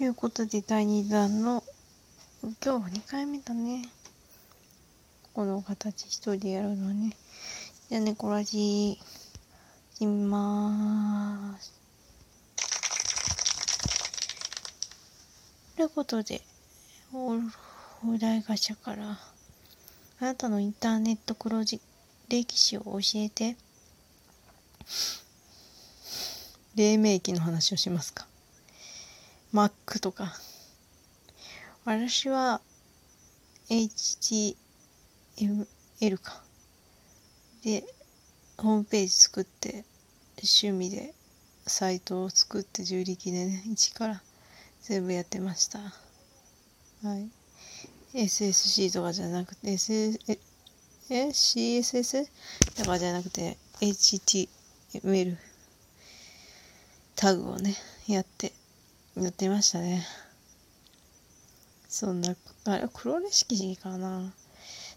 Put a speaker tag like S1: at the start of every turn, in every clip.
S1: ということで第2弾の今日は2回目だね。この形一人でやるのね。じゃあねこらじしまーす。ということでおお題ガチャからあなたのインターネット黒字歴史を教えて。黎明期の話をしますか。Mac とか。私は HTML か。で、ホームページ作って、趣味でサイトを作って自力でね、一から全部やってました。はい。SSC とかじゃなくて、SS、え、CSS とかじゃなくて、HTML タグをね、やってやってましたね。そんな、あれ、黒レシピかな。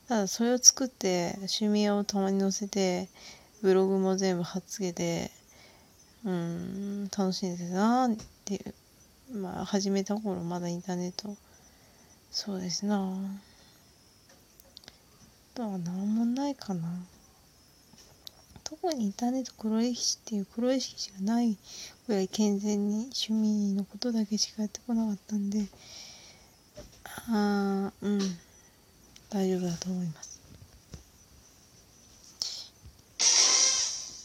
S1: ただ、それを作って、趣味をたまに載せて、ブログも全部貼っつけて、うん、楽しんでたなっていう。まあ、始めた頃、まだインターネット、そうですなあとは何もないかな。特にインターネット黒歴史っていう黒歴史がないぐらい健全に趣味のことだけしかやってこなかったんでああうん。大丈夫だと思います。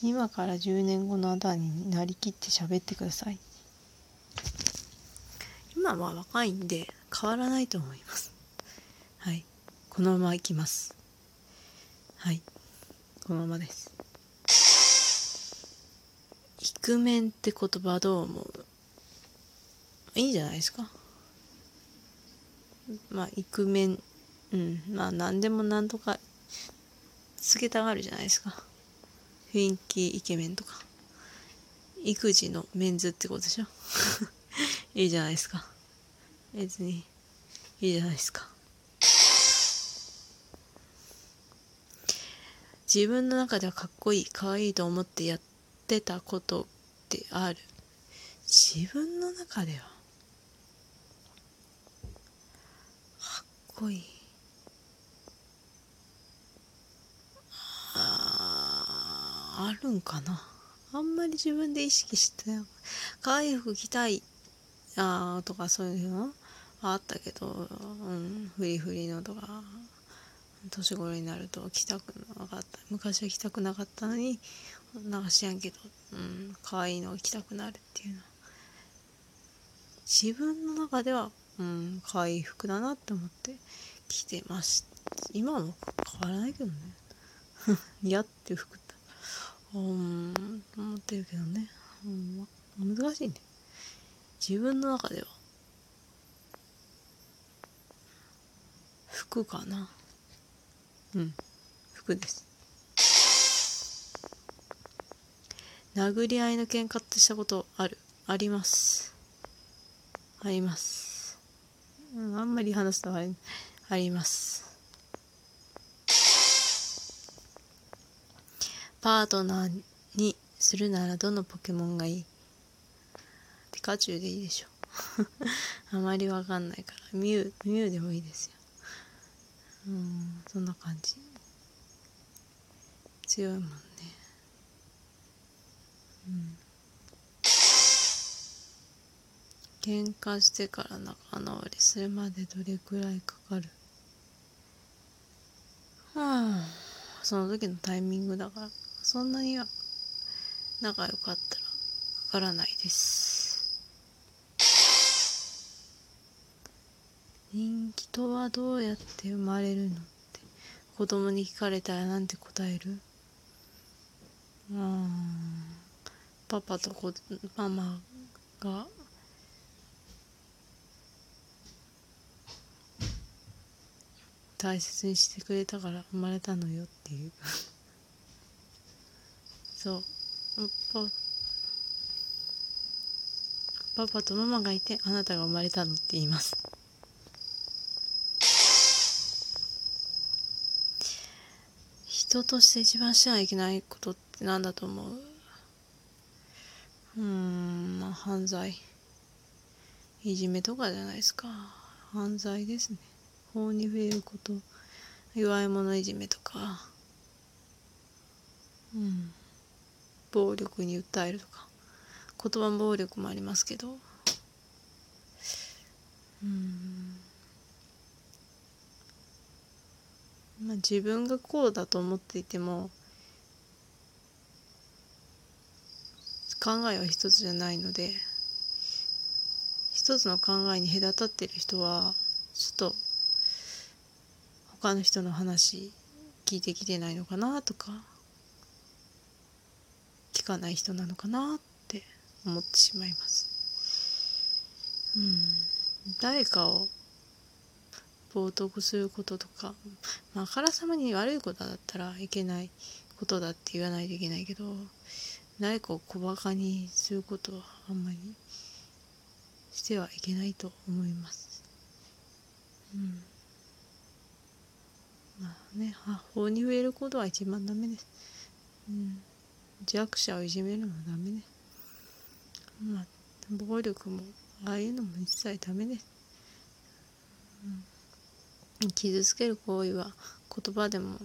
S1: 今から10年後のあなたになりきって喋ってください。今は若いんで変わらないと思います。はい。このままいきます。はい。このままです。イクメンって言葉どう思う？いいんじゃないですか？まあイクメンうん。まあ何でも何とかつけたがるじゃないですか。雰囲気イケメンとか。育児のメンズってことでしょ？いいじゃないですか。別にいいじゃないですか。自分の中ではかっこいい可愛いいと思ってやってたことってある？自分の中では。かっこいい。ああるんかな。あんまり自分で意識して可愛い服着たいあとかそういうのあったけど、うん、フリフリのとか年頃になると着たくなかった。昔は着たくなかったのになんか知らんけど、うん、可愛いのが着たくなるっていうの。は自分の中では、うん、可愛い服だなって思って着てます今も変わらないけどね。嫌っていう服ってうん思ってるけどね、うん、難しいね。自分の中では。服かな。うん。服です。殴り合いの喧嘩ってしたことある？あります。あります、うん、あんまり話すとああります。パートナーにするならどのポケモンがいい？ピカチュウでいいでしょ。あまりわかんないから。ミュウミュウでもいいですようんそんな感じ。強いもんね。うん。喧嘩してから仲直りするまでどれくらいかかる？はあその時のタイミングだから。そんなには仲良かったらかからないです。人気とはどうやって生まれるのって子供に聞かれたらなんて答える？うん。パパとこママが。大切にしてくれたから生まれたのよっていう。そう。パパとママがいてあなたが生まれたのって言います。人として一番してはいけないことって何だと思う？うーんまあ犯罪。いじめとかじゃないですか。犯罪ですね。法に触れること。弱い者いじめとか。うん。暴力に訴えるとか。言葉暴力もありますけど。うん。まあ自分がこうだと思っていても考えは一つじゃないので一つの考えに隔たってる人はちょっと他の人の話聞いてきてないのかなとか聞かない人なのかなって思ってしまいます。うん。誰かを冒涜することとか、まあ、からさまに悪いことだったらいけないことだって言わないといけないけど誰かを小バカにすることはあんまりしてはいけないと思います。うん。まあね、法に触れることは一番ダメです。うん。弱者をいじめるのはダメです。まあ、暴力も、ああいうのも一切ダメです。うん、傷つける行為は言葉でも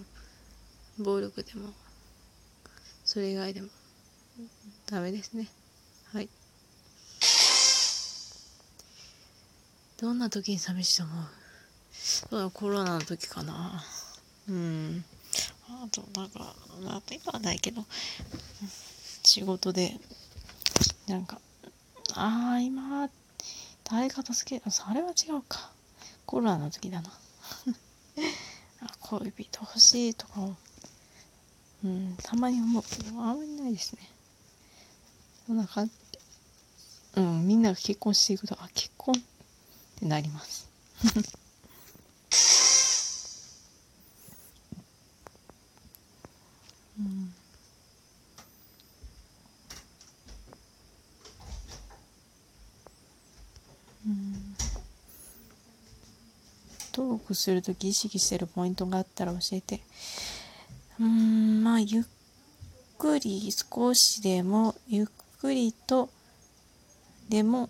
S1: 暴力でもそれ以外でもダメですね。はい。どんな時に寂しいと思う？そうコロナの時かな。うん。あとなんかまあ今はないけど仕事でなんかああ今誰か助けそれは違うか。コロナの時だな。恋人欲しいとかうんたまに思う。けどあんまりないですね。そんな感じうんみんなが結婚していくとあ結婚ってなります。う んトークするとき意識してるポイントがあったら教えて。うーん、まあ、ゆっくり少しでも、ゆっくりとでも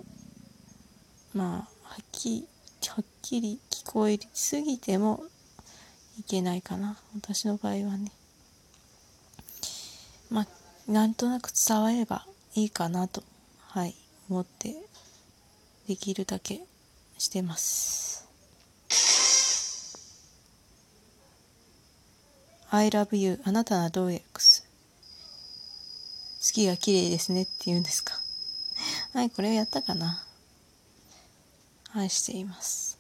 S1: まあはっきりはっきり聞こえすぎてもいけないかな。私の場合はね。まあなんとなく伝わればいいかなとはい思ってできるだけしてます。I love you. あなたはどう X 月が綺麗ですねって言うんですか？はい、これをやったかな。愛しています。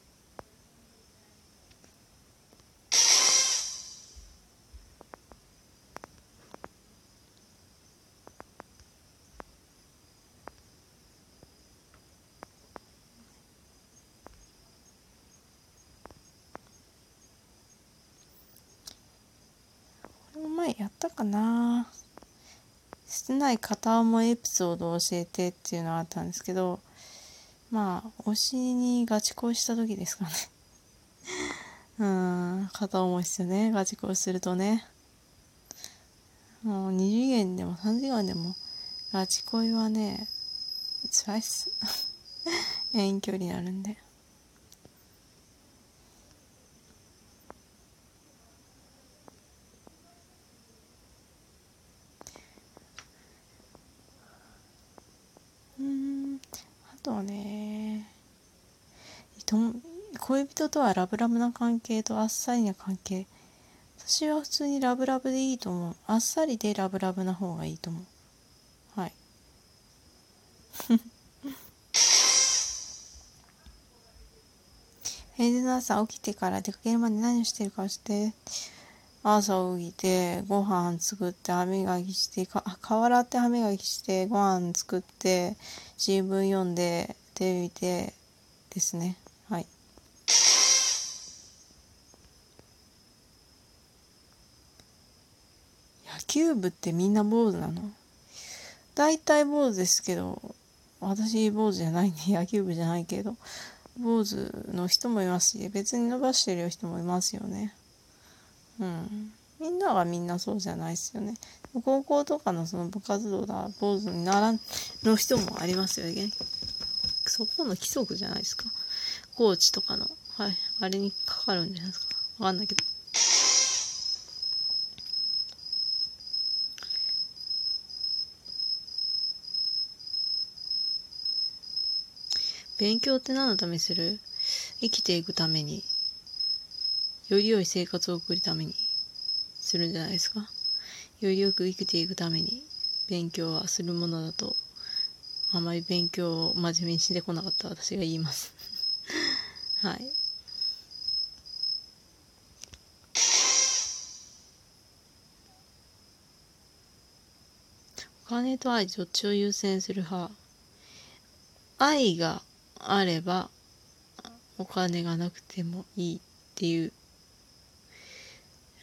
S1: これも前やったかな。してない片思いエピソードを教えてっていうのがあったんですけどまあ推しにガチ恋した時ですかね。うん片思いっすよね。ガチ恋するとね。もう2次元でも3次元でもガチ恋はね辛いっす。遠距離になるんで。とね恋人とはラブラブな関係とあっさりな関係。私は普通にラブラブでいいと思う。あっさりでラブラブな方がいいと思う。はい。平日の朝起きてから出かけるまで何をしてるかして朝起きてご飯作って歯磨きしてか顔洗って歯磨きしてご飯作って新聞読んでテレビ見てですね。はい。野球部ってみんな坊主なの？大体坊主ですけど私坊主じゃないんで 野球部じゃないけど坊主の人もいますし別に伸ばしてる人もいますよね。うん。みんなはみんなそうじゃないですよね。高校とかのその部活動だ、坊主にならんの人もありますよね。そこの規則じゃないですかコーチとかのはいあれにかかるんじゃないですかわかんないけど勉強って何のためにする？生きていくためにより良い生活を送るためにするんじゃないですか？よりよく生きていくために勉強はするものだとあまり勉強を真面目にしてこなかった私が言います。はい。お金と愛どっちを優先する派？愛があればお金がなくてもいいっていう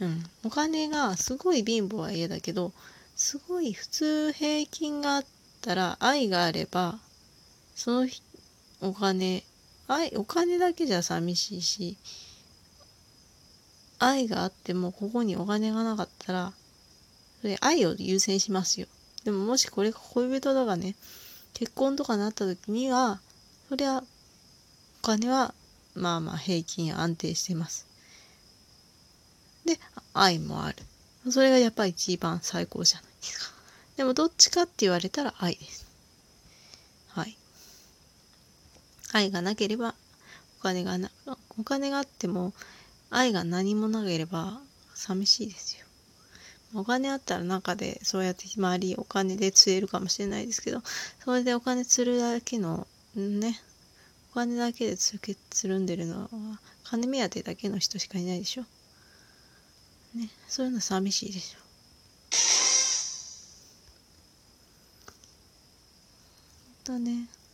S1: うん、お金がすごい貧乏は嫌だけどすごい普通平均があったら愛があればそのお金愛お金だけじゃ寂しいし愛があってもここにお金がなかったらそれ愛を優先しますよ。でももしこれが恋人とかね結婚とかなった時にはそりゃお金はまあまあ平均安定してます。愛もある。それがやっぱり一番最高じゃないですか。でもどっちかって言われたら愛です。はい。愛がなければお金がなお金があっても愛が何もなければ寂しいですよ。お金あったら中でそうやって周りお金で釣れるかもしれないですけどそれでお金釣るだけのねお金だけでつけつるんでるのは金目当てだけの人しかいないでしょ。ねそういうの寂しいでしょ。